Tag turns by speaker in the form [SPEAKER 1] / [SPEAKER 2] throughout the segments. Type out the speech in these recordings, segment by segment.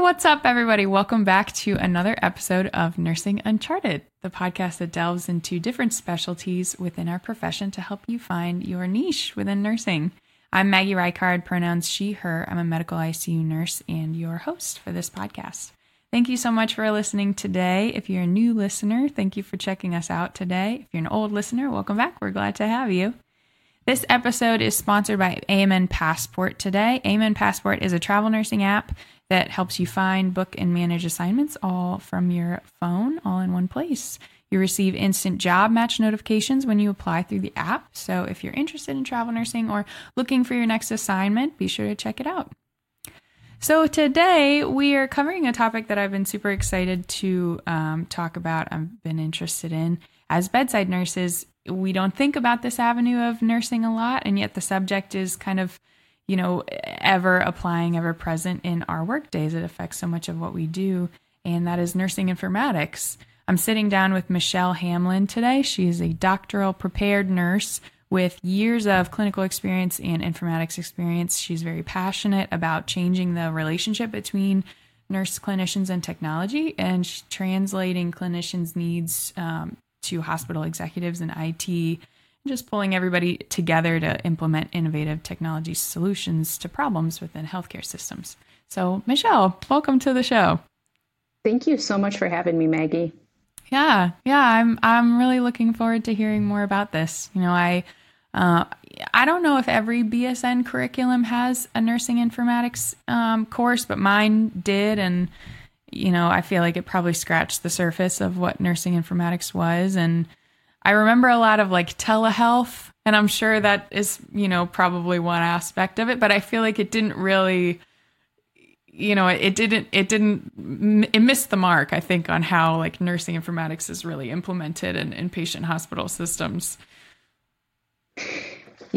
[SPEAKER 1] what's up, everybody? Welcome back to another episode of Nursing Uncharted, the podcast that delves into different specialties within our profession to help you find your niche within nursing. I'm Maggie Reichard, pronouns she, her. I'm a medical ICU nurse and your host for this podcast. Thank you so much for listening today. If you're a new listener, thank you for checking us out today. If you're an old listener, welcome back. We're glad to have you. This episode is sponsored by AMN Passport today. AMN Passport is a travel nursing app that helps you find, book, and manage assignments all from your phone, all in one place. You receive instant job match notifications when you apply through the app. So if you're interested in travel nursing or looking for your next assignment, be sure to check it out. So today we are covering a topic that I've been super excited to um, talk about. I've been interested in as bedside nurses we don't think about this avenue of nursing a lot, and yet the subject is kind of, you know, ever applying, ever present in our work days. It affects so much of what we do, and that is nursing informatics. I'm sitting down with Michelle Hamland today. She is a doctoral prepared nurse with years of clinical experience and informatics experience. She's very passionate about changing the relationship between nurse clinicians and technology and translating clinicians' needs um, to hospital executives and IT, just pulling everybody together to implement innovative technology solutions to problems within healthcare systems. So, Michelle, welcome to the show.
[SPEAKER 2] Thank you so much for having me, Maggie.
[SPEAKER 1] Yeah, yeah, I'm I'm really looking forward to hearing more about this. You know, I uh, I don't know if every BSN curriculum has a nursing informatics um, course, but mine did, and you know, I feel like it probably scratched the surface of what nursing informatics was. And I remember a lot of like telehealth, and I'm sure that is, you know, probably one aspect of it, but I feel like it didn't really, you know, it, didn't, it didn't, it missed the mark, I think, on how like nursing informatics is really implemented in, in patient hospital systems.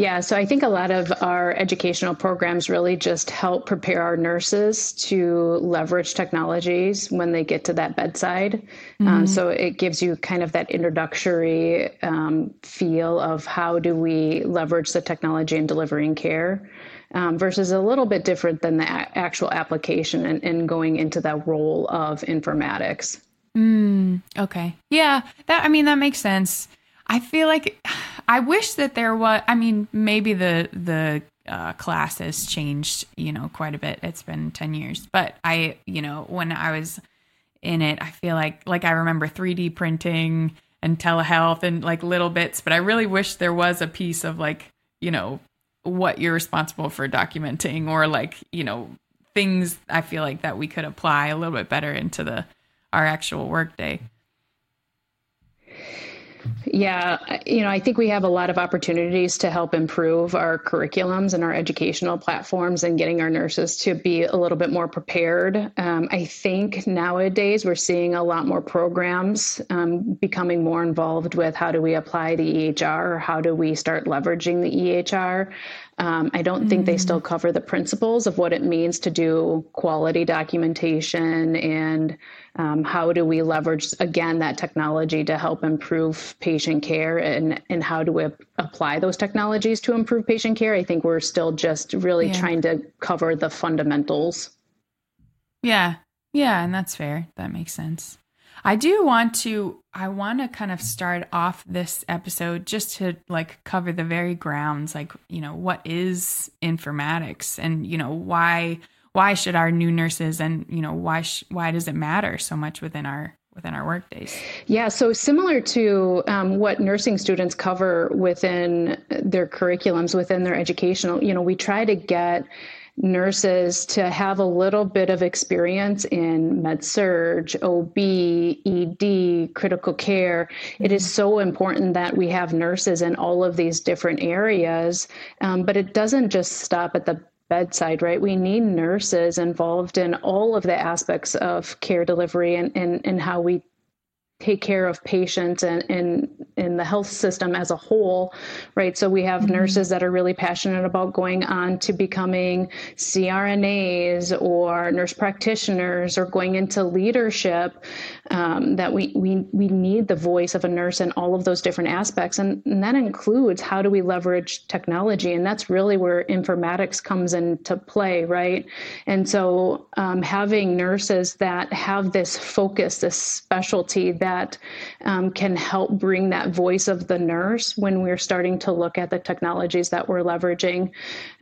[SPEAKER 2] Yeah, so I think a lot of our educational programs really just help prepare our nurses to leverage technologies when they get to that bedside. Um, mm-hmm. Um, so it gives you kind of that introductory um, feel of how do we leverage the technology in delivering care. Um, versus a little bit different than the a- actual application and, and, going into that role of informatics.
[SPEAKER 1] Mm, okay. Yeah. That I mean that makes sense. I feel like I wish that there was. I mean, maybe the the uh, class has changed, you know, quite a bit. It's been ten years, but I, you know, when I was in it, I feel like like I remember 3D printing and telehealth and like little bits, but I really wish there was a piece of like, you know, what you're responsible for documenting or like, you know, things I feel like that we could apply a little bit better into the our actual workday.
[SPEAKER 2] Yeah, you know, I think we have a lot of opportunities to help improve our curriculums and our educational platforms and getting our nurses to be a little bit more prepared. Um, I think nowadays we're seeing a lot more programs um, becoming more involved with how do we apply the EHR or how do we start leveraging the EHR. Um, I don't mm. think they mm. still cover the principles of what it means to do quality documentation and um, how do we leverage again that technology to help improve patient care and and how do we apply those technologies to improve patient care i think we're still just really yeah. trying to cover the fundamentals
[SPEAKER 1] yeah yeah and that's fair that makes sense i do want to i want to kind of start off this episode just to like cover the very grounds like you know what is informatics and you know why why should our new nurses and you know why sh- why does it matter so much within our within our work days
[SPEAKER 2] yeah so similar to um, what nursing students cover within their curriculums within their educational you know we try to get nurses to have a little bit of experience in med surg, OB, ED, critical care. Mm-hmm. It is mm-hmm. so important that we have nurses in all of these different areas, um, but it doesn't just stop at the bedside, right? We need nurses involved in all of the aspects of care delivery and, and, and how we take care of patients and in in the health system as a whole right so we have mm-hmm. nurses that are really passionate about going on to becoming CRNAs or nurse practitioners or going into leadership um, that we, we we need the voice of a nurse in all of those different aspects, and, and that includes how do we leverage technology, and that's really where informatics comes into play, right? And so um, having nurses that have this focus, this specialty that um, can help bring that voice of the nurse when we're starting to look at the technologies that we're leveraging.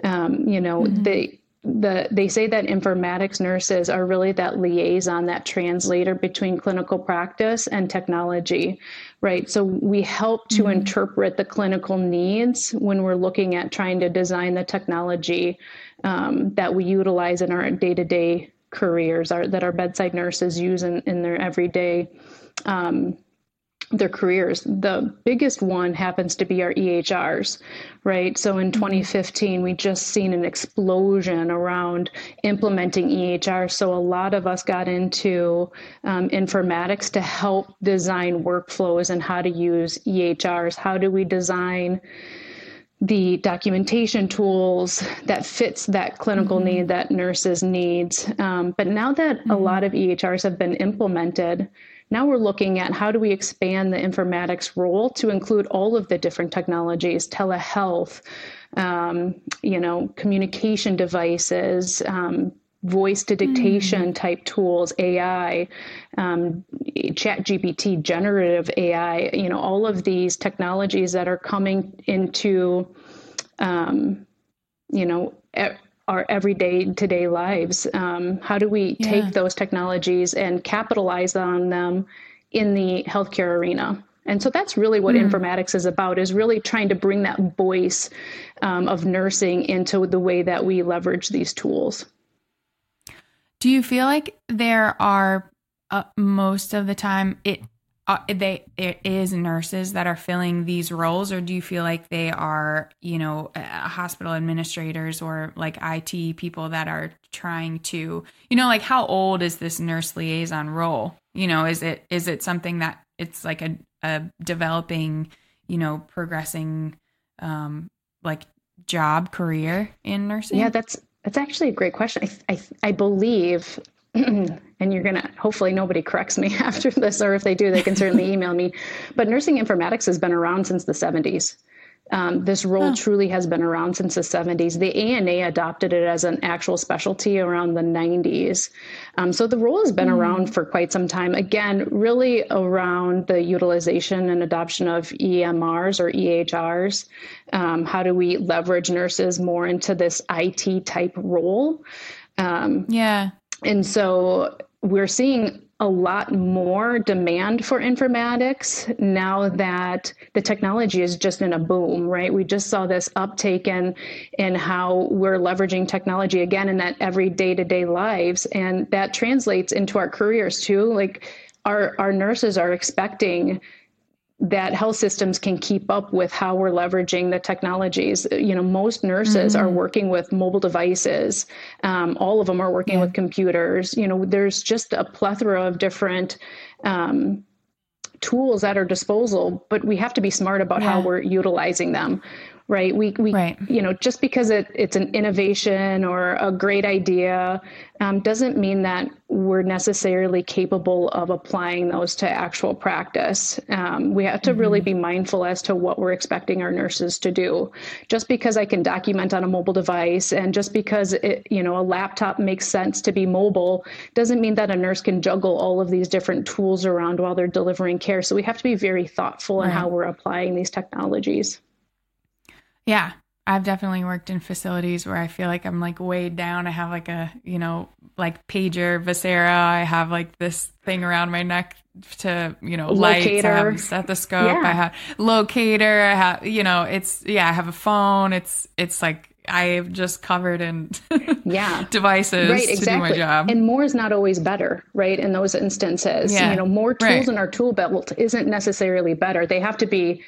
[SPEAKER 2] Um, you know, mm-hmm. they the they say that informatics nurses are really that liaison that translator between clinical practice and technology right so we help to mm-hmm. interpret the clinical needs when we're looking at trying to design the technology um, that we utilize in our day-to-day careers our, that our bedside nurses use in, in their everyday um, their careers. The biggest one happens to be our EHRs, right? So in mm-hmm. 2015, we just seen an explosion around implementing EHR. So a lot of us got into um, informatics to help design workflows and how to use EHRs. How do we design the documentation tools that fits that clinical mm-hmm. need that nurses needs. Um, but now that mm-hmm. a lot of EHRs have been implemented, now we're looking at how do we expand the informatics role to include all of the different technologies, telehealth, um, you know, communication devices, um, voice to dictation mm. type tools, AI, um, Chat GPT, generative AI, you know, all of these technologies that are coming into, um, you know, our everyday today lives. Um, how do we yeah. take those technologies and capitalize on them in the healthcare arena? And so that's really what mm. informatics is about: is really trying to bring that voice um, of nursing into the way that we leverage these tools.
[SPEAKER 1] Do you feel like there are uh, most of the time it uh, they it is nurses that are filling these roles or do you feel like they are you know uh, hospital administrators or like IT people that are trying to you know like how old is this nurse liaison role? You know is it is it something that it's like a, a developing you know progressing um like job career in nursing?
[SPEAKER 2] Yeah that's that's actually a great question. I, I, I believe and you're going to hopefully nobody corrects me after this or if they do they can certainly email me but nursing informatics has been around since the 70s um, this role oh. truly has been around since the 70s. The ANA adopted it as an actual specialty around the 90s. Um, so the role has been mm. around for quite some time. Again, really around the utilization and adoption of EMRs or EHRs. Um, how do we leverage nurses more into this IT type role?
[SPEAKER 1] Um, yeah.
[SPEAKER 2] And so we're seeing a lot more demand for informatics now that the technology is just in a boom, right? We just saw this uptake in in how we're leveraging technology again in that every day to day lives, and that translates into our careers too. Like our our nurses are expecting that health systems can keep up with how we're leveraging the technologies. You know, most nurses mm-hmm. are working with mobile devices. Um, all of them are working yeah. with computers. You know, there's just a plethora of different um, tools at our disposal, but we have to be smart about yeah. how we're utilizing them right? We, we right. you know, just because it, it's an innovation or a great idea um, doesn't mean that we're necessarily capable of applying those to actual practice. Um, we have to mm-hmm. really be mindful as to what we're expecting our nurses to do. Just because I can document on a mobile device and just because it, you know, a laptop makes sense to be mobile doesn't mean that a nurse can juggle all of these different tools around while they're delivering care. So we have to be very thoughtful right. in how we're applying these technologies.
[SPEAKER 1] Yeah. I've definitely worked in facilities where I feel like I'm like weighed down. I have like a, you know, like pager, Vocera. I have like this thing around my neck to, you know, locator. lights. I have a stethoscope. Yeah. I have locator. I have, you know, it's, yeah, I have a phone. It's, it's like I've just covered in yeah devices right, exactly. to do my job.
[SPEAKER 2] And more is not always better, right? In those instances, yeah. you know, more tools right. in our tool belt isn't necessarily better. They have to be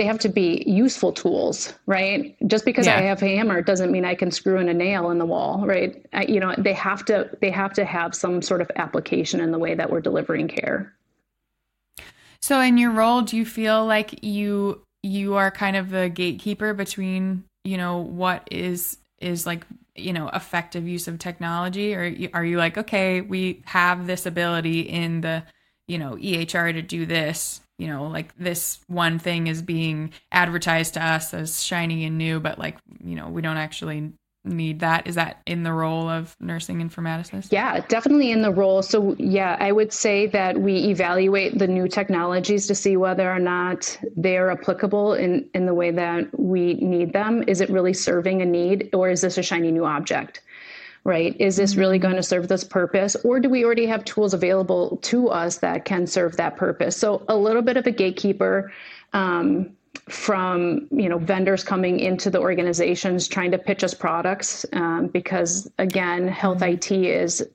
[SPEAKER 2] they have to be useful tools, right? Just because yeah. I have a hammer doesn't mean I can screw in a nail in the wall, right? I, you know, they have to they have to have some sort of application in the way that we're delivering care.
[SPEAKER 1] So in your role, do you feel like you you are kind of the gatekeeper between, you know, what is is like, you know, effective use of technology or are you like, okay, we have this ability in the you know, EHR to do this, you know, like this one thing is being advertised to us as shiny and new, but like, you know, we don't actually need that. Is that in the role of nursing informaticists?
[SPEAKER 2] Yeah definitely in the role. So yeah i would say that we evaluate the new technologies to see whether or not they are applicable in in the way that we need them. Is it really serving a need or is this a shiny new object right is this really mm-hmm. going to serve this purpose or do we already have tools available to us that can serve that purpose so a little bit of a gatekeeper um, from you know vendors coming into the organizations trying to pitch us products um, because again health mm-hmm. IT is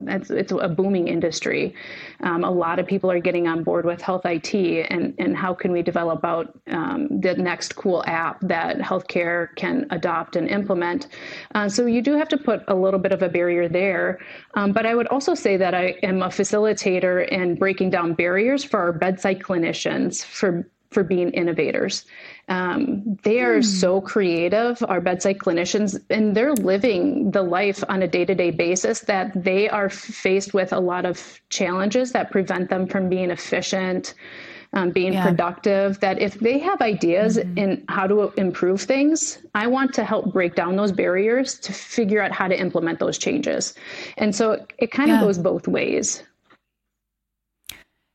[SPEAKER 2] it's, it's a booming industry. Um, a lot of people are getting on board with health IT, and, and how can we develop out um, the next cool app that healthcare can adopt and implement? Uh, so you do have to put a little bit of a barrier there. Um, but I would also say that I am a facilitator in breaking down barriers for our bedside clinicians for for being innovators. Um, they are mm. so creative, our bedside clinicians, and they're living the life on a day to day basis that they are faced with a lot of challenges that prevent them from being efficient. Um, being yeah. productive that if they have ideas mm-hmm. in how to improve things i want to help break down those barriers to figure out how to implement those changes and so it, it kind yeah. of goes both ways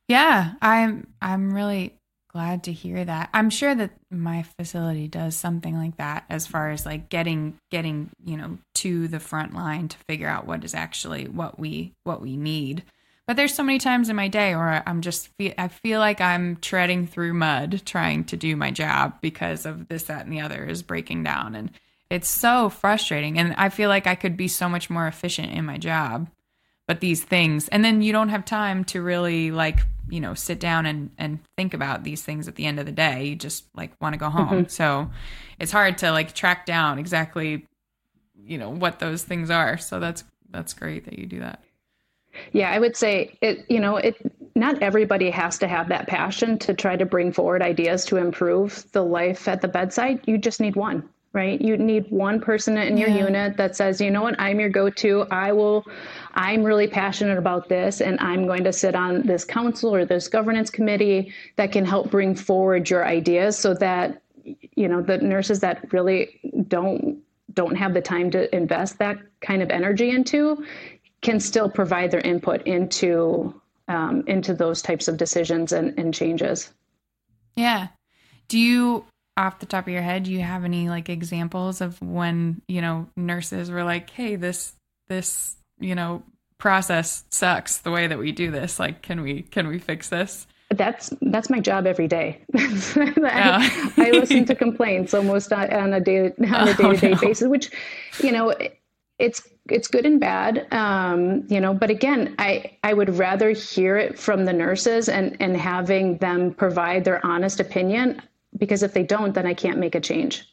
[SPEAKER 1] yeah i'm i'm really glad to hear that. I'm sure that my facility does something like that as far as like getting getting, you know, to the front line to figure out what is actually what we what we need. But there's so many times in my day where I'm just I feel like I'm treading through mud trying to do my job because of this that and the other is breaking down and it's so frustrating and I feel like I could be so much more efficient in my job but these things and then you don't have time to really like you know sit down and and think about these things at the end of the day. You just like want to go home. Mm-hmm. so it's hard to like track down exactly you know what those things are. So that's that's great that you do that.
[SPEAKER 2] Yeah i would say it you know it not everybody has to have that passion to try to bring forward ideas to improve the life at the bedside. You just need one right? You need one person in your yeah. unit that says, you know what, I'm your go to. I will, I'm really passionate about this, and I'm going to sit on this council or this governance committee that can help bring forward your ideas so that, you know, the nurses that really don't don't have the time to invest that kind of energy into can still provide their input into um, into those types of decisions and, and changes.
[SPEAKER 1] Yeah. Do you off the top of your head, do you have any like examples of when, you know, nurses were like, "Hey, this this, you know, process sucks the way that we do this. Like, can we can we fix this?"
[SPEAKER 2] That's that's my job every day. I, I, listen to complaints almost on a day on a day to day basis, which, you know, it's it's good and bad um, you know but again i i would rather hear it from the nurses and and having them provide their honest opinion because if they don't, then I can't make a change.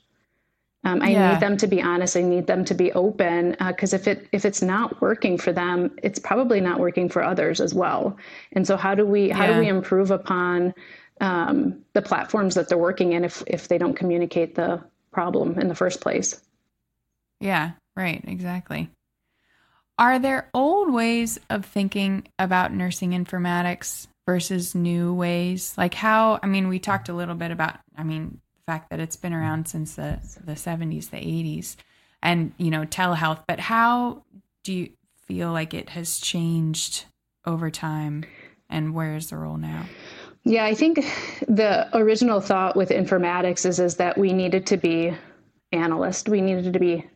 [SPEAKER 2] Um, I yeah. need them to be honest. I need them to be open because uh, if it if it's not working for them, it's probably not working for others as well. And so, how do we how yeah. do we improve upon um, the platforms that they're working in if if they don't communicate the problem in the first place?
[SPEAKER 1] Yeah, right, exactly. Are there old ways of thinking about nursing informatics versus new ways? Like how, I mean, we talked a little bit about, I mean, the fact that it's been around since the, the 70s, the 80s, and, you know, telehealth, but how do you feel like it has changed over time and where is the role now?
[SPEAKER 2] Yeah, I think the original thought with informatics is, is that we needed to be analysts. We needed to be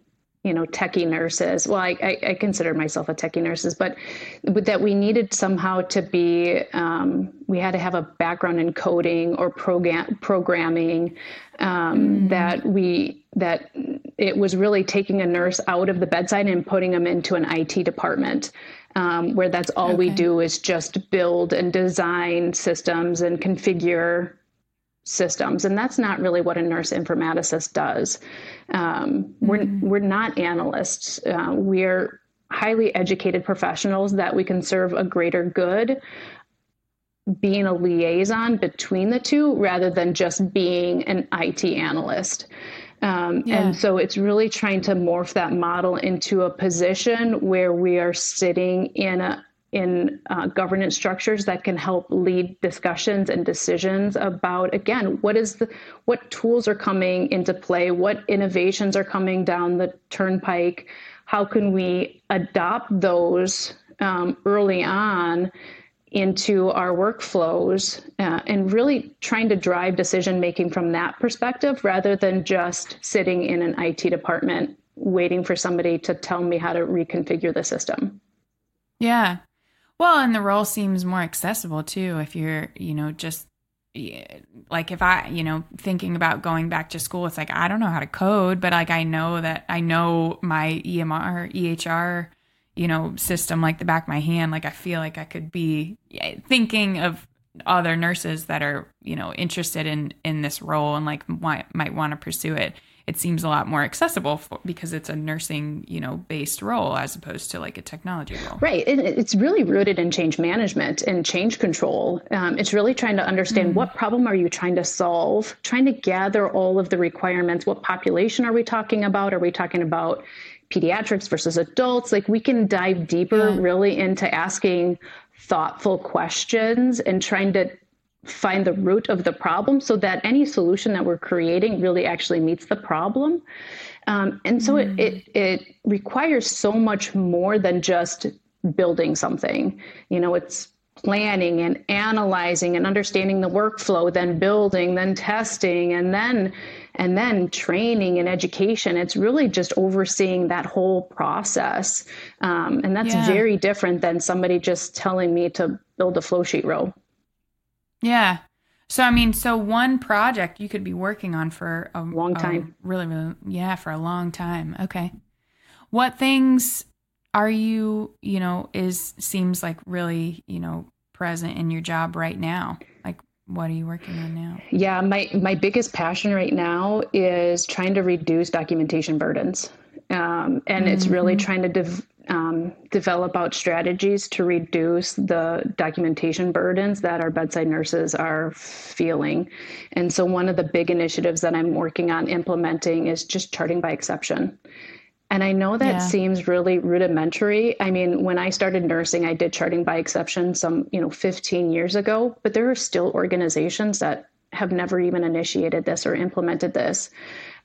[SPEAKER 2] you know techie nurses well I, I, I consider myself a techie nurses but, but that we needed somehow to be um, we had to have a background in coding or program programming um, mm. that we that it was really taking a nurse out of the bedside and putting them into an IT department um, where that's all okay. we do is just build and design systems and configure systems and that's not really what a nurse informaticist does um, mm-hmm. we're, we're not analysts uh, we're highly educated professionals that we can serve a greater good being a liaison between the two rather than just being an IT analyst. Um, yeah. And so it's really trying to morph that model into a position where we are sitting in a in uh, governance structures that can help lead discussions and decisions about again what is the what tools are coming into play what innovations are coming down the turnpike how can we adopt those um, early on into our workflows uh, and really trying to drive decision making from that perspective rather than just sitting in an IT department waiting for somebody to tell me how to reconfigure the system.
[SPEAKER 1] Yeah. Well, and the role seems more accessible too if you're, you know, just like if I, you know, thinking about going back to school, it's like I don't know how to code, but like I know that I know my EMR, EHR you know, system like the back of my hand. Like I feel like I could be thinking of other nurses that are, you know, interested in in this role and like might, might want to pursue it. It seems a lot more accessible for, because it's a nursing, you know, based role as opposed to like a technology role.
[SPEAKER 2] Right. It, it's really rooted in change management and change control. Um, it's really trying to understand mm. what problem are you trying to solve, trying to gather all of the requirements. What population are we talking about? Are we talking about pediatrics versus adults like we can dive deeper yeah. really into asking thoughtful questions and trying to find the root of the problem so that any solution that we're creating really actually meets the problem. Um, and so mm. it, it it requires so much more than just building something. You know it's planning and analyzing and understanding the workflow then building then testing and then and then training and education. It's really just overseeing that whole process. Um, and that's yeah. very different than somebody just telling me to build a flow sheet row
[SPEAKER 1] yeah so i mean so one project you could be working on for a
[SPEAKER 2] long time
[SPEAKER 1] a really really yeah for a long time okay what things are you you know is seems like really you know present in your job right now like what are you working on now?
[SPEAKER 2] Yeah, my my biggest passion right now is trying to reduce documentation burdens, um, and mm-hmm. it's really mm-hmm. trying to de- um, develop out strategies to reduce the documentation burdens that our bedside nurses are feeling. And so, one of the big initiatives that I'm working on implementing is just charting by exception. And I know that yeah. seems really rudimentary. I mean, when I started nursing, I did charting by exception some, you know, 15 years ago, but there are still organizations that have never even initiated this or implemented this.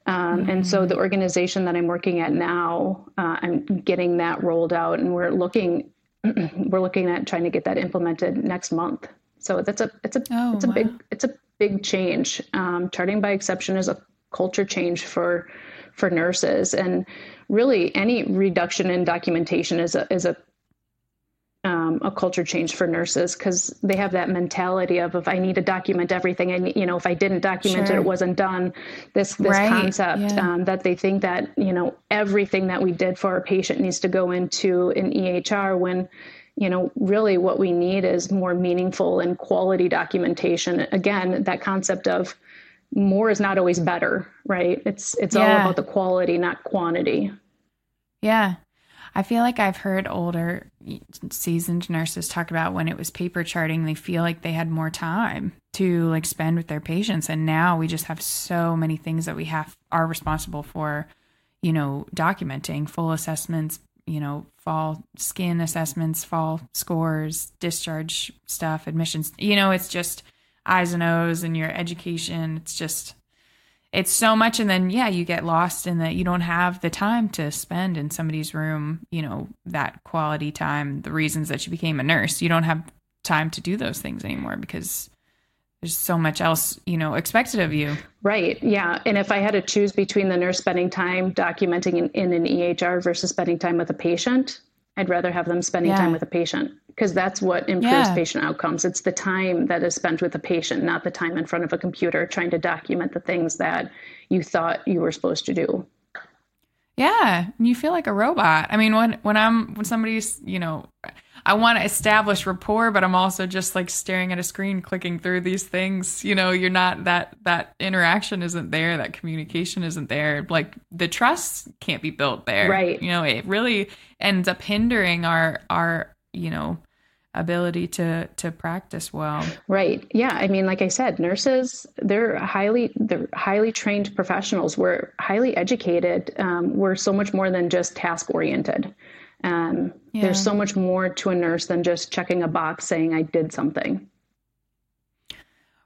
[SPEAKER 2] Um, mm-hmm. And so the organization that I'm working at now, uh, I'm getting that rolled out, and we're looking we're looking at trying to get that implemented next month. So that's a it's a oh, it's a wow. big it's a big change. Um, charting by exception is a culture change for for nurses, and really any reduction in documentation is a is a um, a culture change for nurses because they have that mentality of if I need to document everything and you know if I didn't document sure. it it wasn't done this this right. concept yeah. um, that they think that you know everything that we did for our patient needs to go into an EHR when you know really what we need is more meaningful and quality documentation again that concept of more is not always better, right? It's it's yeah. all about the quality, not quantity.
[SPEAKER 1] Yeah. I feel like I've heard older seasoned nurses talk about when it was paper charting, they feel like they had more time to like spend with their patients. And now we just have so many things that we have are responsible for, you know, documenting full assessments, you know, fall skin assessments, fall scores, discharge stuff, admissions. You know, it's just I's and O's and your education. It's just, it's so much. And then, yeah, you get lost in that you don't have the time to spend in somebody's room, you know, that quality time, the reasons that you became a nurse. You don't have time to do those things anymore because there's so much else, you know, expected of you.
[SPEAKER 2] Right. Yeah. And if I had to choose between the nurse spending time documenting in, in an EHR versus spending time with a patient, I'd rather have them spending yeah. time with a patient because that's what improves yeah. patient outcomes. It's the time that is spent with the patient, not the time in front of a computer trying to document the things that you thought you were supposed to do.
[SPEAKER 1] Yeah, you feel like a robot. I mean, when when I'm when somebody's, you know, I want to establish rapport, but I'm also just like staring at a screen clicking through these things. You know, you're not that that interaction isn't there, that communication isn't there. Like the trust can't be built there.
[SPEAKER 2] Right.
[SPEAKER 1] You know, it really ends up hindering our our, you know, ability to to practice well
[SPEAKER 2] right yeah i mean like i said nurses they're highly they're highly trained professionals we're highly educated um, we're so much more than just task oriented Um, yeah. There's so much more to a nurse than just checking a box saying I did something.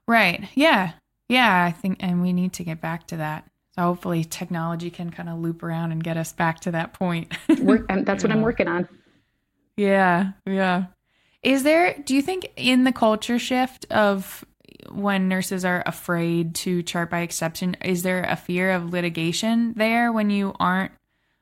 [SPEAKER 1] Right. Yeah. Yeah. I think, and we need to get back to that. So hopefully technology can kind of loop around and get us back to that point.
[SPEAKER 2] that's what I'm working on.
[SPEAKER 1] Yeah. Yeah. Is there, do you think in the culture shift of when nurses are afraid to chart by exception, is there a fear of litigation there when you aren't,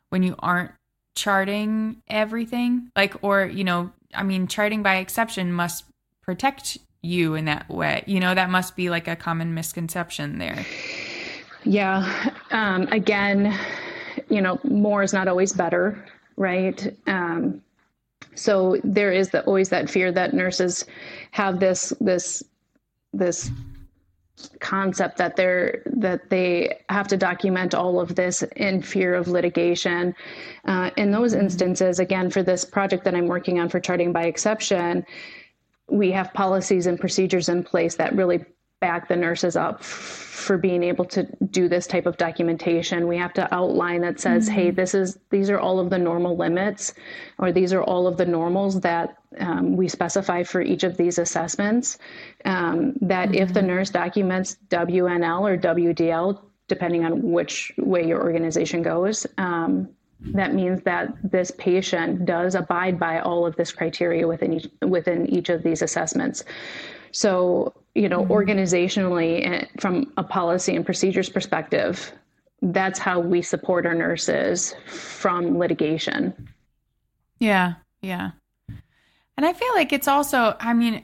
[SPEAKER 1] when you aren't charting everything? Like, or, you know, I mean, charting by exception must protect you in that way. You know, that must be like a common misconception there.
[SPEAKER 2] Yeah. Um, again, you know, more is not always better, right? Um, so there is the, always that fear that nurses have this this this concept that they're that they have to document all of this in fear of litigation. Uh, in those instances, again, for this project that I'm working on for charting by exception, we have policies and procedures in place that really back the nurses up for being able to do this type of documentation. We have to outline that says, mm-hmm. "Hey, this is these are all of the normal limits, or these are all of the normals that um, we specify for each of these assessments." Um, that mm-hmm. if the mm-hmm. nurse documents WNL or WDL, depending on which way your organization goes. Um, that means that this patient does abide by all of this criteria within each, within each of these assessments. So, you know, mm-hmm. organizationally, eh, from a policy and procedures perspective, that's how we support our nurses from litigation.
[SPEAKER 1] Yeah, yeah. And I feel like it's also, I mean,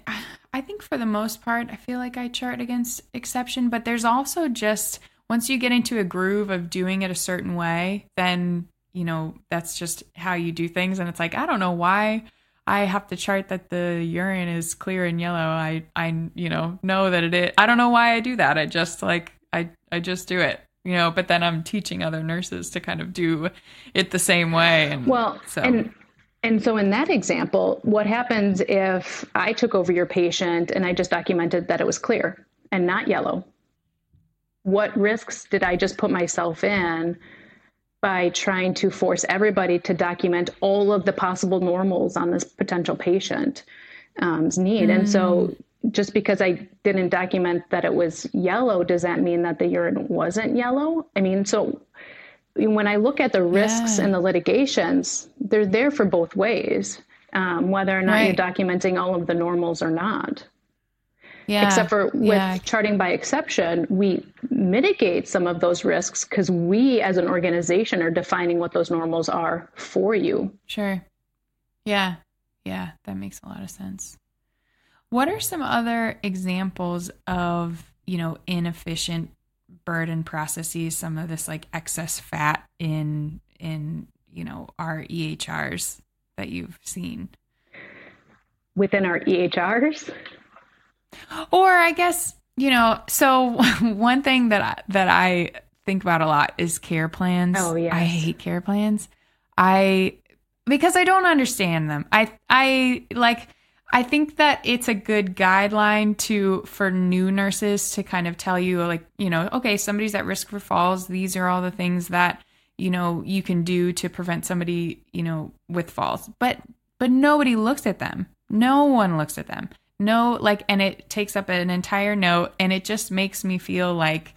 [SPEAKER 1] I think for the most part, I feel like I chart against exception, but there's also just once you get into a groove of doing it a certain way, then, you know, that's just how you do things. And it's like, I don't know why I have to chart that the urine is clear and yellow. I I you know know that it is. I don't know why I do that. I just like I I just do it. You know, but then I'm teaching other nurses to kind of do it the same way. And
[SPEAKER 2] well, so. and and so in that example, what happens if I took over your patient and I just documented that it was clear and not yellow? What risks did I just put myself in by trying to force everybody to document all of the possible normals on this potential patient's um, need. Mm. And so mm. just because I didn't document that it was yellow, does that mean that the urine wasn't yellow? I mean, so when I look at the risks yeah. and the litigations, they're there for both ways, um, whether or not right. you're documenting all of the normals or not. Yeah. Except for with yeah. charting by exception, we mitigate some of those risks because we as an organization are defining what those normals are for you.
[SPEAKER 1] Sure. Yeah. Yeah. That makes a lot of sense. What are some other examples of, you know, inefficient burden processes, some of this like excess fat in in, you know, our EHRs that you've seen?
[SPEAKER 2] Within our EHRs?
[SPEAKER 1] Or I guess, you know, so one thing that I, that I think about a lot is care plans.
[SPEAKER 2] Oh yeah.
[SPEAKER 1] I hate care plans. I because I don't understand them. I I like I think that it's a good guideline to for new nurses to kind of tell you like, you know, okay, somebody's at risk for falls. These are all the things that, you know, you can do to prevent somebody, you know, with falls. But but nobody looks at them. No one looks at them no like and it takes up an entire note and it just makes me feel like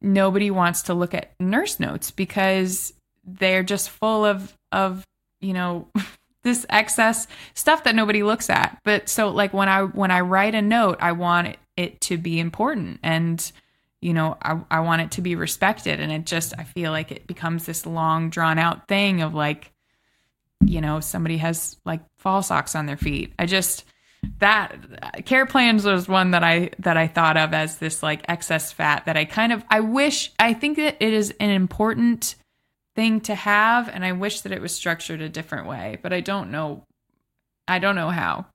[SPEAKER 1] nobody wants to look at nurse notes because they're just full of of you know this excess stuff that nobody looks at. But so like when i when i write a note i want it, it to be important and you know I, I want it to be respected. And it just i feel like it becomes this long drawn out thing of like you know somebody has like fall socks on their feet. I just that care plans was one that I that I thought of as this like excess fat that I kind of I wish I think that it is an important thing to have and I wish that it was structured a different way, but I don't know I don't know how.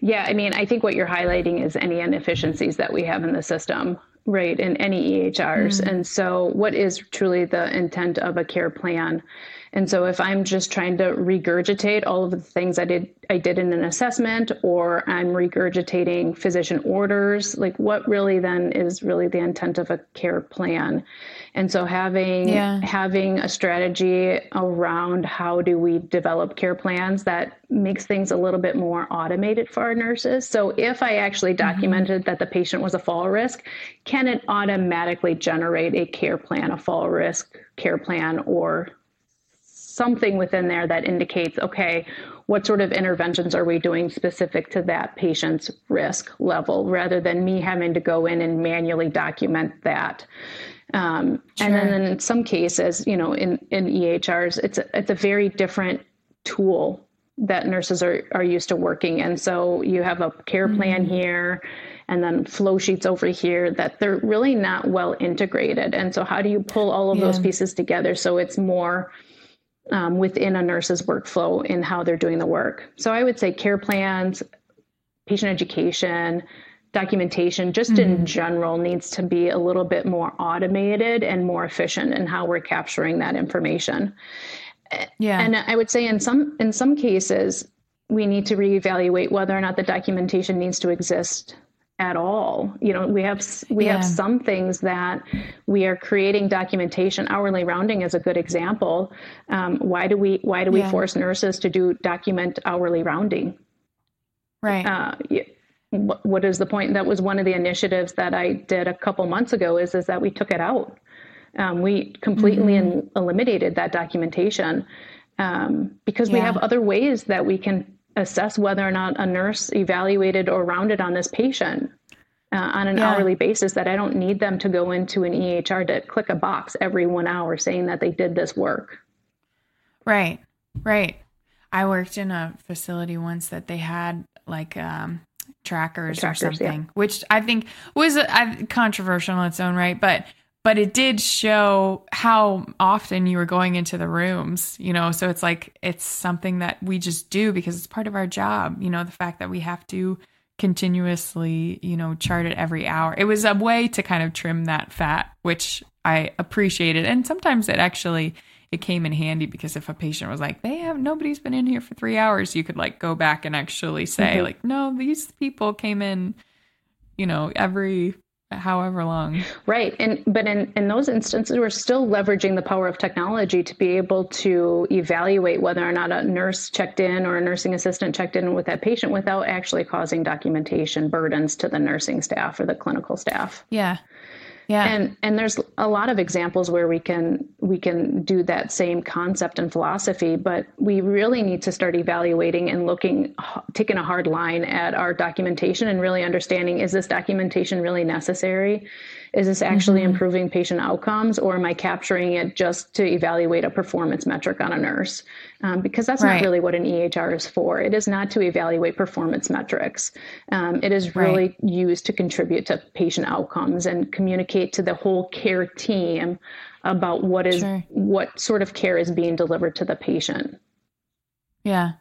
[SPEAKER 2] Yeah, I mean, I think what you're highlighting is any inefficiencies that we have in the system, right? In any EHRs. Mm-hmm. And so what is truly the intent of a care plan? And so if I'm just trying to regurgitate all of the things I did I did in an assessment or I'm regurgitating physician orders, like what really then is really the intent of a care plan. And so having yeah. having a strategy around how do we develop care plans that makes things a little bit more automated for our nurses. So if I actually mm-hmm. documented mm-hmm. that the patient was a fall risk, can it automatically generate a care plan, a fall risk care plan or something within there that indicates okay what sort of interventions are we doing specific to that patient's risk level rather than me having to go in and manually document that um, sure. and then in some cases you know in, in ehrs it's a, it's a very different tool that nurses are, are used to working and so you have a care plan mm-hmm. here and then flow sheets over here that they're really not well integrated and so how do you pull all of yeah. those pieces together so it's more um, within a nurse's workflow in how they're doing the work. So I would say care plans, patient education, documentation, just mm-hmm. in general, needs to be a little bit more automated and more efficient in how we're capturing that information. Yeah. And I would say in some in some cases, we need to reevaluate whether or not the documentation needs to exist at all. You know, we have we yeah. have some things that we are creating documentation. Hourly rounding is a good example. Um, why do we why do we yeah. force nurses to do document hourly rounding?
[SPEAKER 1] Right. Uh,
[SPEAKER 2] what, what is the point? That was one of the initiatives that I did a couple months ago. Is is that we took it out. Um, we completely mm-hmm. eliminated that documentation um, because yeah. we have other ways that we can assess whether or not a nurse evaluated or rounded on this patient uh, on an yeah. hourly basis that I don't need them to go into an EHR to click a box every one hour saying that they did this work.
[SPEAKER 1] Right, right. I worked in a facility once that they had like um, trackers, trackers, or something, yeah. which I think was uh, controversial in its own right, but but it did show how often you were going into the rooms, you know. So it's like it's something that we just do because it's part of our job, you know, the fact that we have to continuously, you know, chart it every hour. It was a way to kind of trim that fat, which I appreciated. And sometimes it actually it came in handy because if a patient was like, they have nobody's been in here for three hours, you could like go back and actually say, mm-hmm. like, no, these people came in, you know, every however long.
[SPEAKER 2] Right. And but in, in those instances we're still leveraging the power of technology to be able to evaluate whether or not a nurse checked in or a nursing assistant checked in with that patient without actually causing documentation burdens to the nursing staff or the clinical staff.
[SPEAKER 1] Yeah. Yeah.
[SPEAKER 2] And and there's a lot of examples where we can we can do that same concept and philosophy, but we really need to start evaluating and looking taking a hard line at our documentation and really understanding is this documentation really necessary? Is this actually mm-hmm. improving patient outcomes, or am I capturing it just to evaluate a performance metric on a nurse? Um, because that's right. not really what an EHR is for. It is not to evaluate performance metrics. Um, it is really right. used to contribute to patient outcomes and communicate to the whole care team about what is sure. what sort of care is being delivered to the patient.
[SPEAKER 1] Yeah,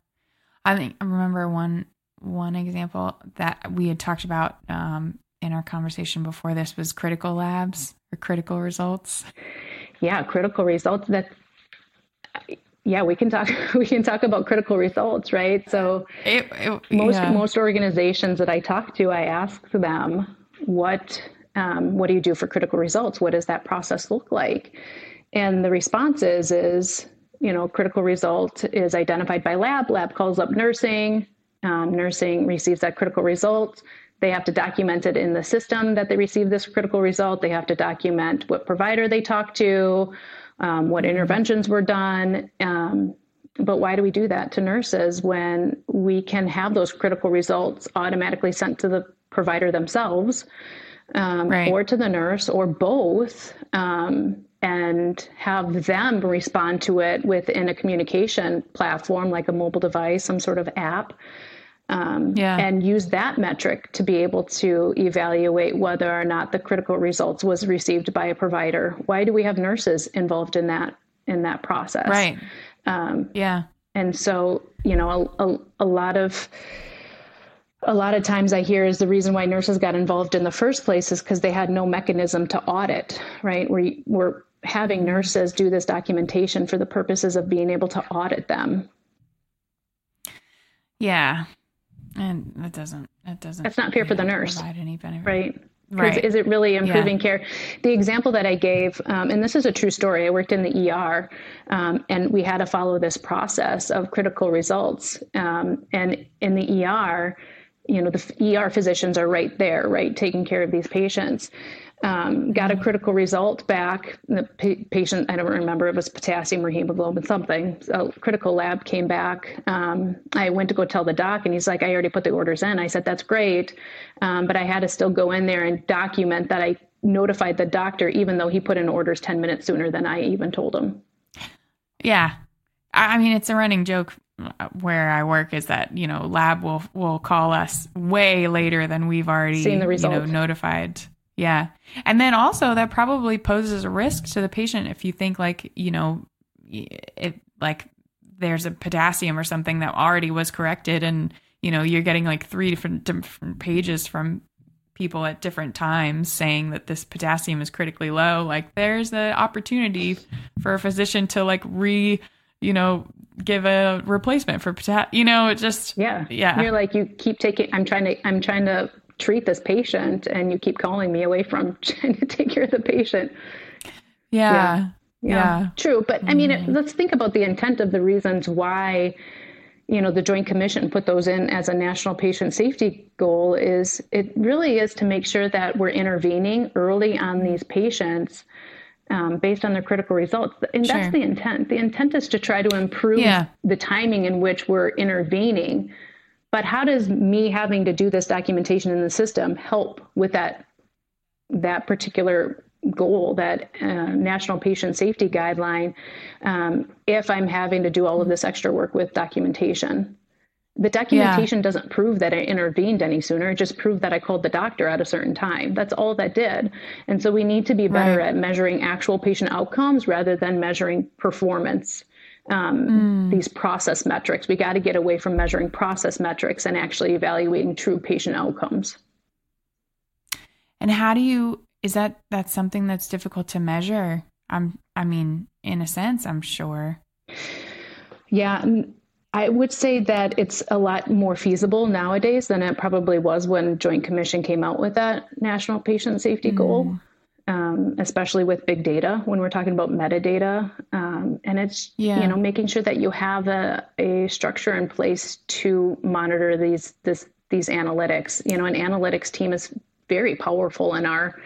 [SPEAKER 1] I think I remember one one example that we had talked about um, in our conversation before this was critical labs or critical results.
[SPEAKER 2] Yeah, critical results. That yeah, we can talk. We can talk about critical results, right? So it, it, most yeah. most organizations that I talk to, I ask them what um, what do you do for critical results? What does that process look like? And the response is is you know critical result is identified by lab. Lab calls up nursing. Um, nursing receives that critical result they have to document it in the system that they received this critical result. They have to document what provider they talked to, um, what interventions were done. Um, but why do we do that to nurses when we can have those critical results automatically sent to the provider themselves um, right. or to the nurse or both? Um, and have them respond to it within a communication platform like a mobile device, some sort of app um, yeah. and use that metric to be able to evaluate whether or not the critical results was received by a provider. Why do we have nurses involved in that in that process?
[SPEAKER 1] Right. Um, yeah.
[SPEAKER 2] And so, you know, a, a, a lot of a lot of times I hear is the reason why nurses got involved in the first place is because they had no mechanism to audit, right? We're, we're having nurses do this documentation for the purposes of being able to audit them.
[SPEAKER 1] Yeah. And that doesn't, that doesn't,
[SPEAKER 2] that's not fair for the nurse.
[SPEAKER 1] Provide any benefit.
[SPEAKER 2] Right.
[SPEAKER 1] Right.
[SPEAKER 2] Is it really improving yeah. care? The example that I gave, um, and this is a true story, I worked in the ER um, and we had to follow this process of critical results. Um, and in the ER, you know, the ER physicians are right there, right, taking care of these patients um, got a mm-hmm. critical result back. The pa- patient, I don't remember, it was potassium or hemoglobin, something. A critical lab came back. Um, I went to go tell the doc, and he's like, I already put the orders in. I said, That's great. Um, but I had to still go in there and document that I notified the doctor, even though he put in orders 10 minutes sooner than I even told him.
[SPEAKER 1] Yeah. I mean, it's a running joke uh, where I work is that you know lab will will call us way later than we've already
[SPEAKER 2] seen the result.
[SPEAKER 1] You know, notified yeah. And then also that probably poses a risk to the patient if you think like, you know, it like there's a potassium or something that already was corrected and you know, you're getting like three different different pages from people at different times saying that this potassium is critically low, like there's the opportunity for a physician to like re, you know, give a replacement for potassium. You know, it just
[SPEAKER 2] yeah,
[SPEAKER 1] yeah.
[SPEAKER 2] You're like you keep taking. I'm trying to. I'm trying to treat this patient and you keep calling me away from trying to take care of the patient.
[SPEAKER 1] Yeah. Yeah.
[SPEAKER 2] yeah. yeah. True. But I mean, mm-hmm. let's think about the intent of the reasons why, you know, the Joint Commission put those in as a national patient safety goal is it really is to make sure that we're intervening early on these patients um, based on their critical results. And sure. that's the intent. The intent is to try to improve yeah. the timing in which we're intervening but how does me having to do this documentation in the system help with that that particular goal, that uh, national patient safety guideline, um, if I'm having to do all of this extra work with documentation? The documentation yeah. doesn't prove that I intervened any sooner. It just proved that I called the doctor at a certain time. That's all that did. And so we need to be better right. at measuring actual patient outcomes rather than measuring performance um, mm. these process metrics. We got to get away from measuring process metrics and actually evaluating true patient outcomes.
[SPEAKER 1] And how do you? Is that that's something that's difficult to measure? I'm. I mean, in a sense, I'm sure.
[SPEAKER 2] Yeah, I would say that it's a lot more feasible nowadays than it probably was when Joint Commission came out with that national patient safety mm. Um, especially with big data when we're talking about metadata. Um, and it's yeah. you know making sure that you have a, a structure in place to monitor these this these analytics. You know, an analytics team is very powerful in our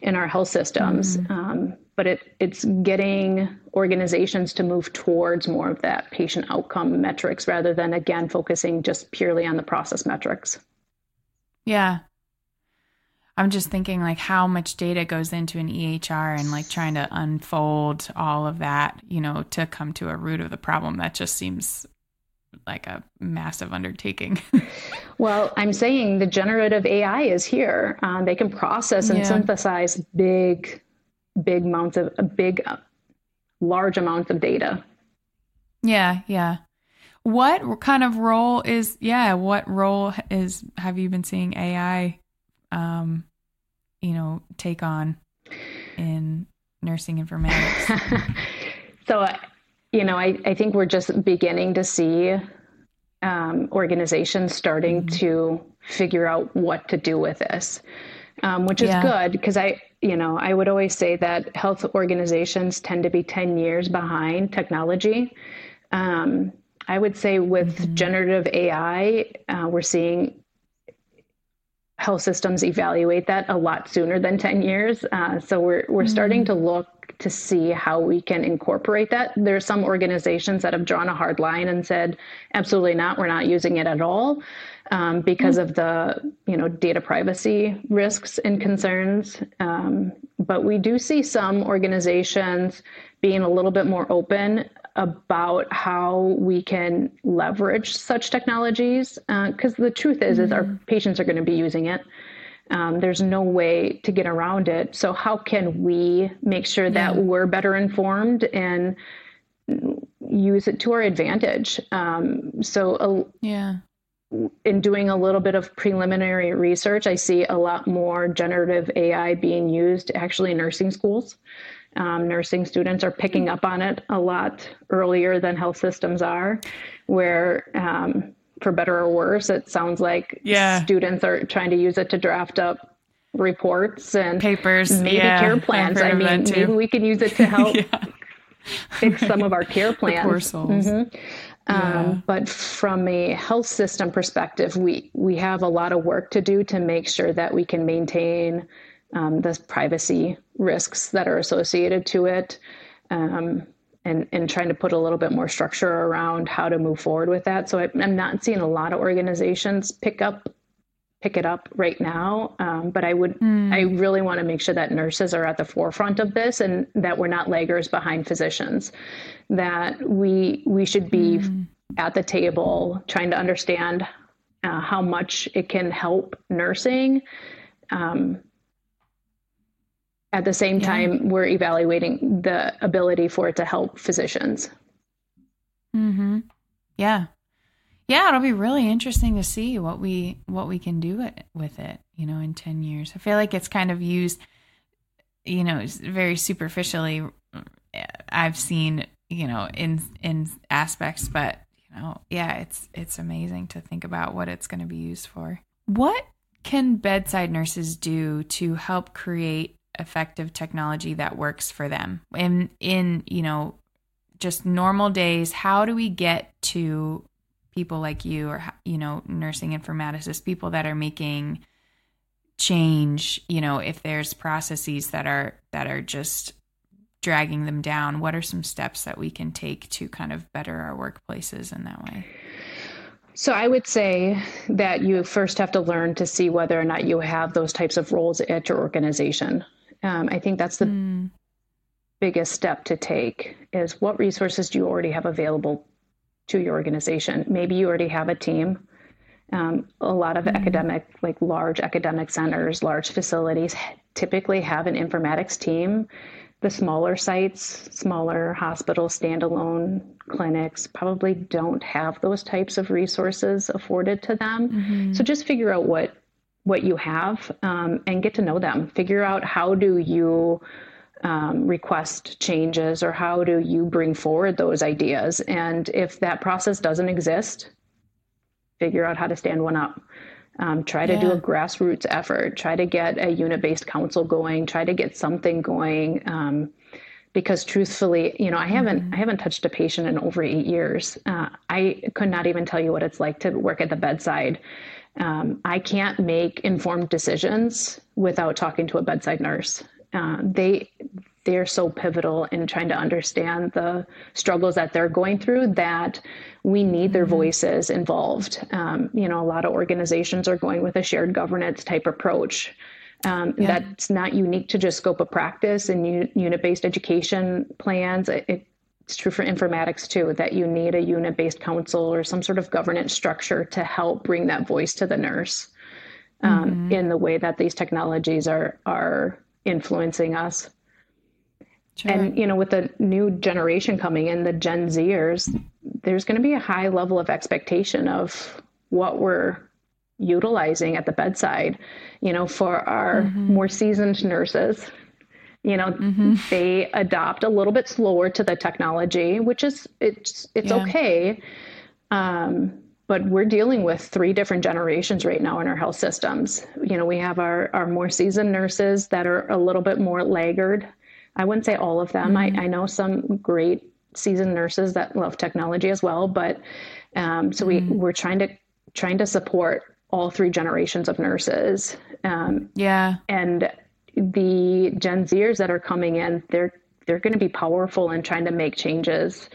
[SPEAKER 2] in our health systems. Mm-hmm. Um, but it it's getting organizations to move towards more of that patient outcome metrics rather than again focusing just purely on the process metrics.
[SPEAKER 1] Yeah, I'm just thinking like how much data goes into an EHR and like trying to unfold all of that, you know, to come to a root of the problem. That just seems like a massive undertaking.
[SPEAKER 2] well, I'm saying the generative AI is here. Um, they can process and yeah. synthesize big, big amounts of a big, uh, large amounts of data.
[SPEAKER 1] Yeah, yeah. What kind of role is yeah? What role is have you been seeing AI um, you know, take on in nursing informatics?
[SPEAKER 2] so, uh, you know, I, I think we're just beginning to see um, organizations starting mm-hmm. to figure out what to do with this, um, which is yeah. good because I, you know, I would always say that health organizations tend to be 10 years behind technology. Um, I would say with mm-hmm. generative AI, uh, we're seeing health systems evaluate that a lot sooner than 10 years. Uh, so we're, we're mm-hmm. starting to look to see how we can incorporate that. There are some organizations that have drawn a hard line and said, absolutely not, we're not using it at all. Um, because mm-hmm. of the you know data privacy risks and concerns, um, but we do see some organizations being a little bit more open about how we can leverage such technologies because uh, the truth is mm-hmm. is our mm-hmm. patients are going to be using it um, there's no way to get around it so how can we make sure that yeah. we're better informed and use it to our advantage um, so
[SPEAKER 1] yeah
[SPEAKER 2] in doing a little bit of preliminary research, I see a lot more generative AI being used actually in nursing schools Um, nursing students are picking up on it a lot earlier than health systems are, where um, for better or worse, it sounds like
[SPEAKER 1] yeah.
[SPEAKER 2] students are trying to use it to draft up reports and
[SPEAKER 1] papers,
[SPEAKER 2] maybe
[SPEAKER 1] yeah,
[SPEAKER 2] care plans. I mean, maybe we can use it to help yeah. fix some of our care plans.
[SPEAKER 1] poor souls. Mm-hmm.
[SPEAKER 2] Um, but from a health system perspective, we we have a lot of work to do to make sure that we can maintain um, the privacy risks that are associated to it, um, and and trying to put a little bit more structure around how to move forward with that. So I, am not seeing a lot of organizations pick up pick it up right now. Um, but I would, mm. I really want to make sure that nurses are at the forefront of this and that we're not laggers behind physicians. That we we should be mm. at the table trying to understand uh, how much it can help nursing. Um, at the same yeah. time, we're evaluating the ability for it to help physicians.
[SPEAKER 1] Hmm. Yeah yeah, it'll be really interesting to see what we what we can do it, with it, you know, in 10 years. I feel like it's kind of used you know, very superficially I've seen, you know, in in aspects, but you know, yeah, it's it's amazing to think about what it's going to be used for. What can bedside nurses do to help create effective technology that works for them? And in, you know, just normal days, how do we get to people like you or you know nursing informaticists people that are making change you know if there's processes that are that are just dragging them down what are some steps that we can take to kind of better our workplaces in that way
[SPEAKER 2] so i would say that you first have to learn to see whether or not you have those types of roles at your organization um, i think that's the mm. biggest step to take is what resources do you already have available to your organization. Maybe you already have a team. Um, a lot of mm-hmm. academic, like large academic centers, large facilities typically have an informatics team. The smaller sites, smaller hospitals, standalone clinics probably don't have those types of resources afforded to them. Mm-hmm. So just figure out what what you have um, and get to know them. Figure out how do you um, request changes or how do you bring forward those ideas? And if that process doesn't exist, figure out how to stand one up. Um, try to yeah. do a grassroots effort. Try to get a unit-based council going. Try to get something going. Um, because truthfully, you know, I haven't mm-hmm. I haven't touched a patient in over eight years. Uh, I could not even tell you what it's like to work at the bedside. Um, I can't make informed decisions without talking to a bedside nurse. Uh, they they're so pivotal in trying to understand the struggles that they're going through that we need their mm-hmm. voices involved. Um, you know, a lot of organizations are going with a shared governance type approach. Um, yeah. That's not unique to just scope of practice and unit based education plans. It, it's true for informatics too, that you need a unit based council or some sort of governance structure to help bring that voice to the nurse um, mm-hmm. in the way that these technologies are, are influencing us. Sure. And you know, with the new generation coming in, the Gen Zers, there's going to be a high level of expectation of what we're utilizing at the bedside. You know, for our mm-hmm. more seasoned nurses, you know, mm-hmm. they adopt a little bit slower to the technology, which is it's it's yeah. okay. Um, but we're dealing with three different generations right now in our health systems. You know, we have our, our more seasoned nurses that are a little bit more laggard. I wouldn't say all of them. Mm-hmm. I, I know some great seasoned nurses that love technology as well, but um, so mm-hmm. we we're trying to trying to support all three generations of nurses. Um,
[SPEAKER 1] yeah,
[SPEAKER 2] and the Gen Zers that are coming in, they're they're going to be powerful in trying to make changes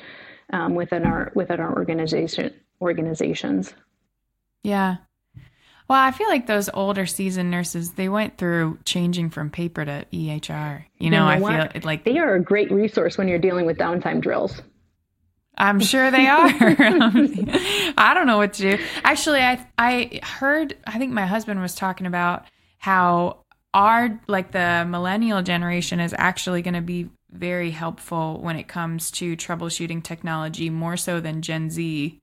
[SPEAKER 2] um, within our within our organization organizations.
[SPEAKER 1] Yeah. Well, I feel like those older seasoned nurses, they went through changing from paper to EHR. You know, you know I feel like
[SPEAKER 2] they are a great resource when you're dealing with downtime drills.
[SPEAKER 1] I'm sure they are. I don't know what to do. Actually, I I heard I think my husband was talking about how our like the millennial generation is actually going to be very helpful when it comes to troubleshooting technology more so than Gen Z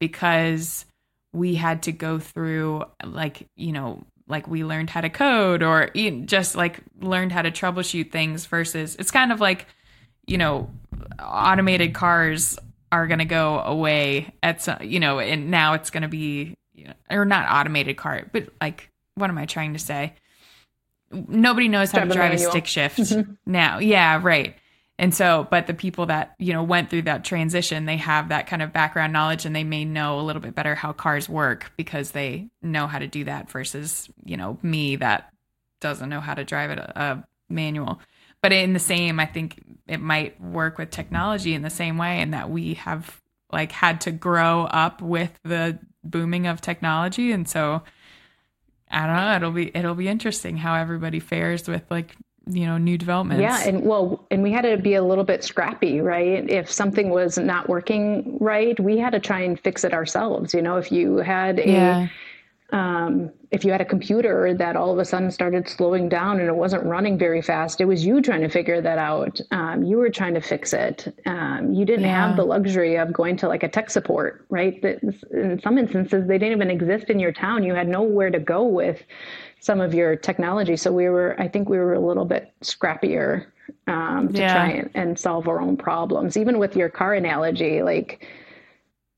[SPEAKER 1] because we had to go through like you know like we learned how to code or just like learned how to troubleshoot things versus it's kind of like you know automated cars are going to go away at some you know and now it's going to be you know, or not automated car but like what am i trying to say nobody knows how drive to drive a stick shift mm-hmm. now yeah right and so, but the people that, you know, went through that transition, they have that kind of background knowledge and they may know a little bit better how cars work because they know how to do that versus, you know, me that doesn't know how to drive it a, a manual. But in the same, I think it might work with technology in the same way and that we have like had to grow up with the booming of technology. And so I don't know, it'll be it'll be interesting how everybody fares with like you know new developments.
[SPEAKER 2] Yeah and well and we had to be a little bit scrappy right? If something was not working right we had to try and fix it ourselves you know? If you had a yeah. Um, if you had a computer that all of a sudden started slowing down and it wasn't running very fast it was you trying to figure that out um, you were trying to fix it um, you didn't yeah. have the luxury of going to like a tech support right in some instances they didn't even exist in your town you had nowhere to go with some of your technology. So we were, I think we were a little bit scrappier um, to yeah. try and, and, solve our own problems. Even with your car analogy, like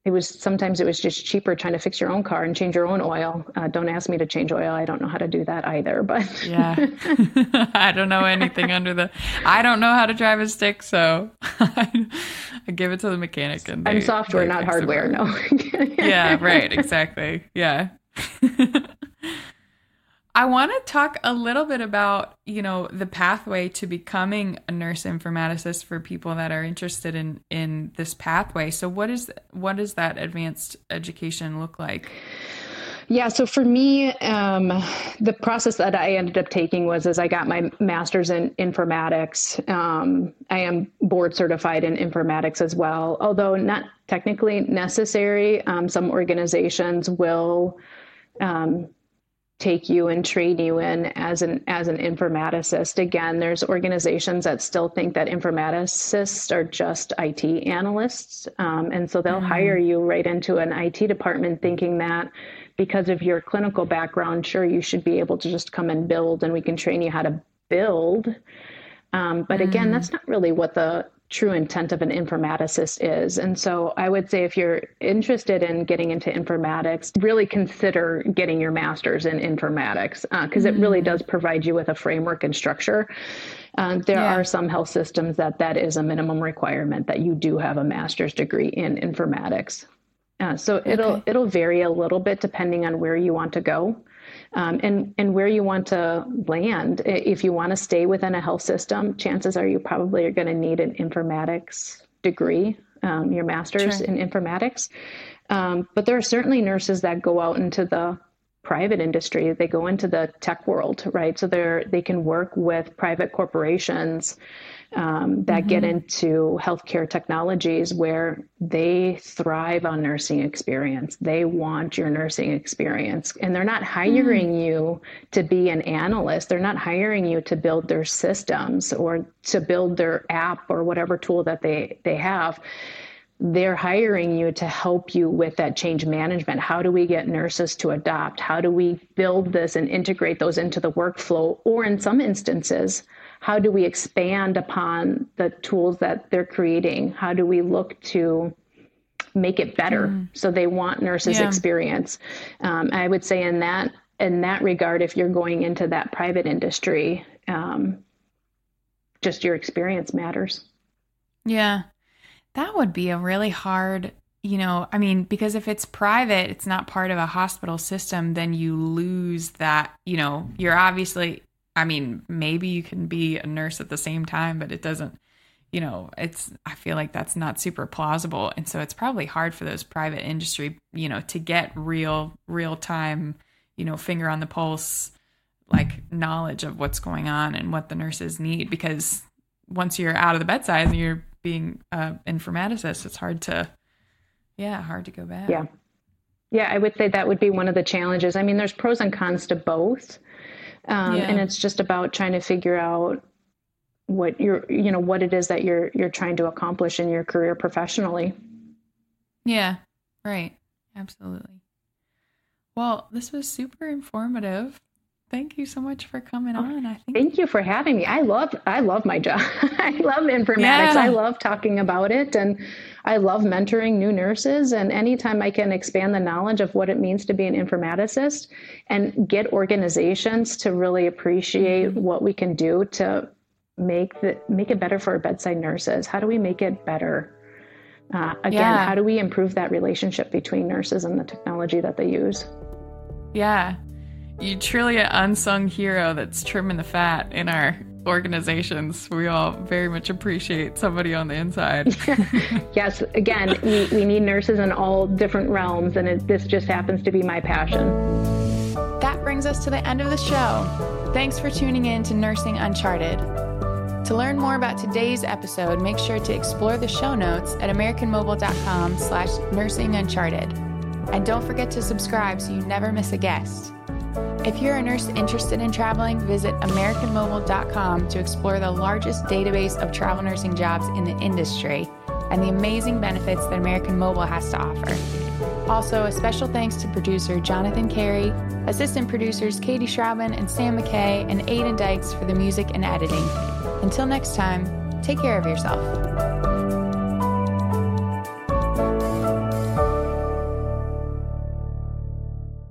[SPEAKER 2] it was sometimes it was just cheaper trying to fix your own car and change your own oil. Uh, don't ask me to change oil. I don't know how to do that either. But
[SPEAKER 1] yeah, I don't know anything under the. I don't know how to drive a stick, so I, give it to the mechanic. And
[SPEAKER 2] they, I'm software, not hardware. No.
[SPEAKER 1] yeah. Right. Exactly. Yeah. I want to talk a little bit about, you know, the pathway to becoming a nurse informaticist for people that are interested in in this pathway. So what is what does that advanced education look like?
[SPEAKER 2] Yeah, so for me, um, the process that I ended up taking was as I got my master's in informatics. Um, I am board certified in informatics as well, although not technically necessary. Um, some organizations will um, take you and train you in as an as an informaticist. Again, there's organizations that still think that informaticists are just IT analysts, um, and so they'll mm-hmm. hire you right into an IT department, thinking that because of your clinical background, sure you should be able to just come and build, and we can train you how to build. Um, but again, mm-hmm. that's not really what the true intent of an informaticist is. And so I would say if you're interested in getting into informatics, really consider getting your master's in informatics because uh, mm-hmm. it really mm. does provide you with a framework and structure. Uh, there yeah. are some health systems that that is a minimum requirement that you do have a master's degree in informatics. Uh, so it'll it'll vary a little bit depending on where you want to go um, and and where you want to land. If you want to stay within a health system, chances are you probably are going to need an informatics degree, um, your master's sure. in informatics. Um, but there are certainly nurses that go out into the private industry. They go into the tech world, right? So they're they can work with private corporations um, that mm-hmm. get into healthcare technologies where they thrive on nursing experience. They want your nursing experience. And they're not hiring mm. you to be an analyst, they're not hiring you to build their systems or to build their app or whatever tool that they, they have they're hiring you to help you with that change management. How do we get nurses to adopt? How do we build this and integrate those into the workflow? Or in some instances, how do we expand upon the tools that they're creating? How do we look to make it better mm. so they want nurses' yeah. experience? Um, I would say in that in that regard, if you're going into that private industry, um, just your experience matters.
[SPEAKER 1] Yeah, that would be a really hard you know, I mean, because if it's private, it's not part of a hospital system, then you lose that, you know, you're obviously I mean, maybe you can be a nurse at the same time, but it doesn't, you know, it's, I feel like that's not super plausible. And so it's probably hard for those private industry, you know, to get real, real time, you know, finger on the pulse, like knowledge of what's going on and what the nurses need. Because once you're out of the bedside and you're being an informaticist, it's hard to, yeah, hard to go back.
[SPEAKER 2] Yeah. Yeah, I would say that would be one of the challenges. I mean, there's pros and cons to both. Um, yeah. And it's just about trying to figure out what you're, you know, what it is that you're you're trying to accomplish in your career professionally.
[SPEAKER 1] Yeah. Right. Absolutely. Well, this was super informative. thank you so much for coming oh, on. I
[SPEAKER 2] think Thank you for having me. I love I love my job. I love informatics. Yeah. I love talking about it and I love mentoring new nurses and anytime I can expand the knowledge of what it means to be an informaticist and get organizations to really appreciate mm-hmm. what we can do to make the make it better for our bedside nurses. How do we make it better? Uh, again, yeah. how do we improve that relationship between nurses and the technology that they use?
[SPEAKER 1] Yeah, you truly an unsung hero that's trimming the fat in our organizations. We all very much appreciate somebody on the inside.
[SPEAKER 2] yes, again, we, we need nurses in all different realms, and it, this just happens to be my passion.
[SPEAKER 1] That brings us to the end of the show. Thanks for tuning in to Nursing Uncharted. To learn more about today's episode, make sure to explore the show notes at americanmobile.com slash nursinguncharted. And don't forget to subscribe so you never miss a guest. If you're a nurse interested in traveling, visit AmericanMobile.com to explore the largest database of travel nursing jobs in the industry and the amazing benefits that American Mobile has to offer. Also, a special thanks to producer Jonathan Carey, assistant producers Katie Schraubin and Sam McKay, and Aiden Dykes for the music and editing. Until next time, take care of yourself.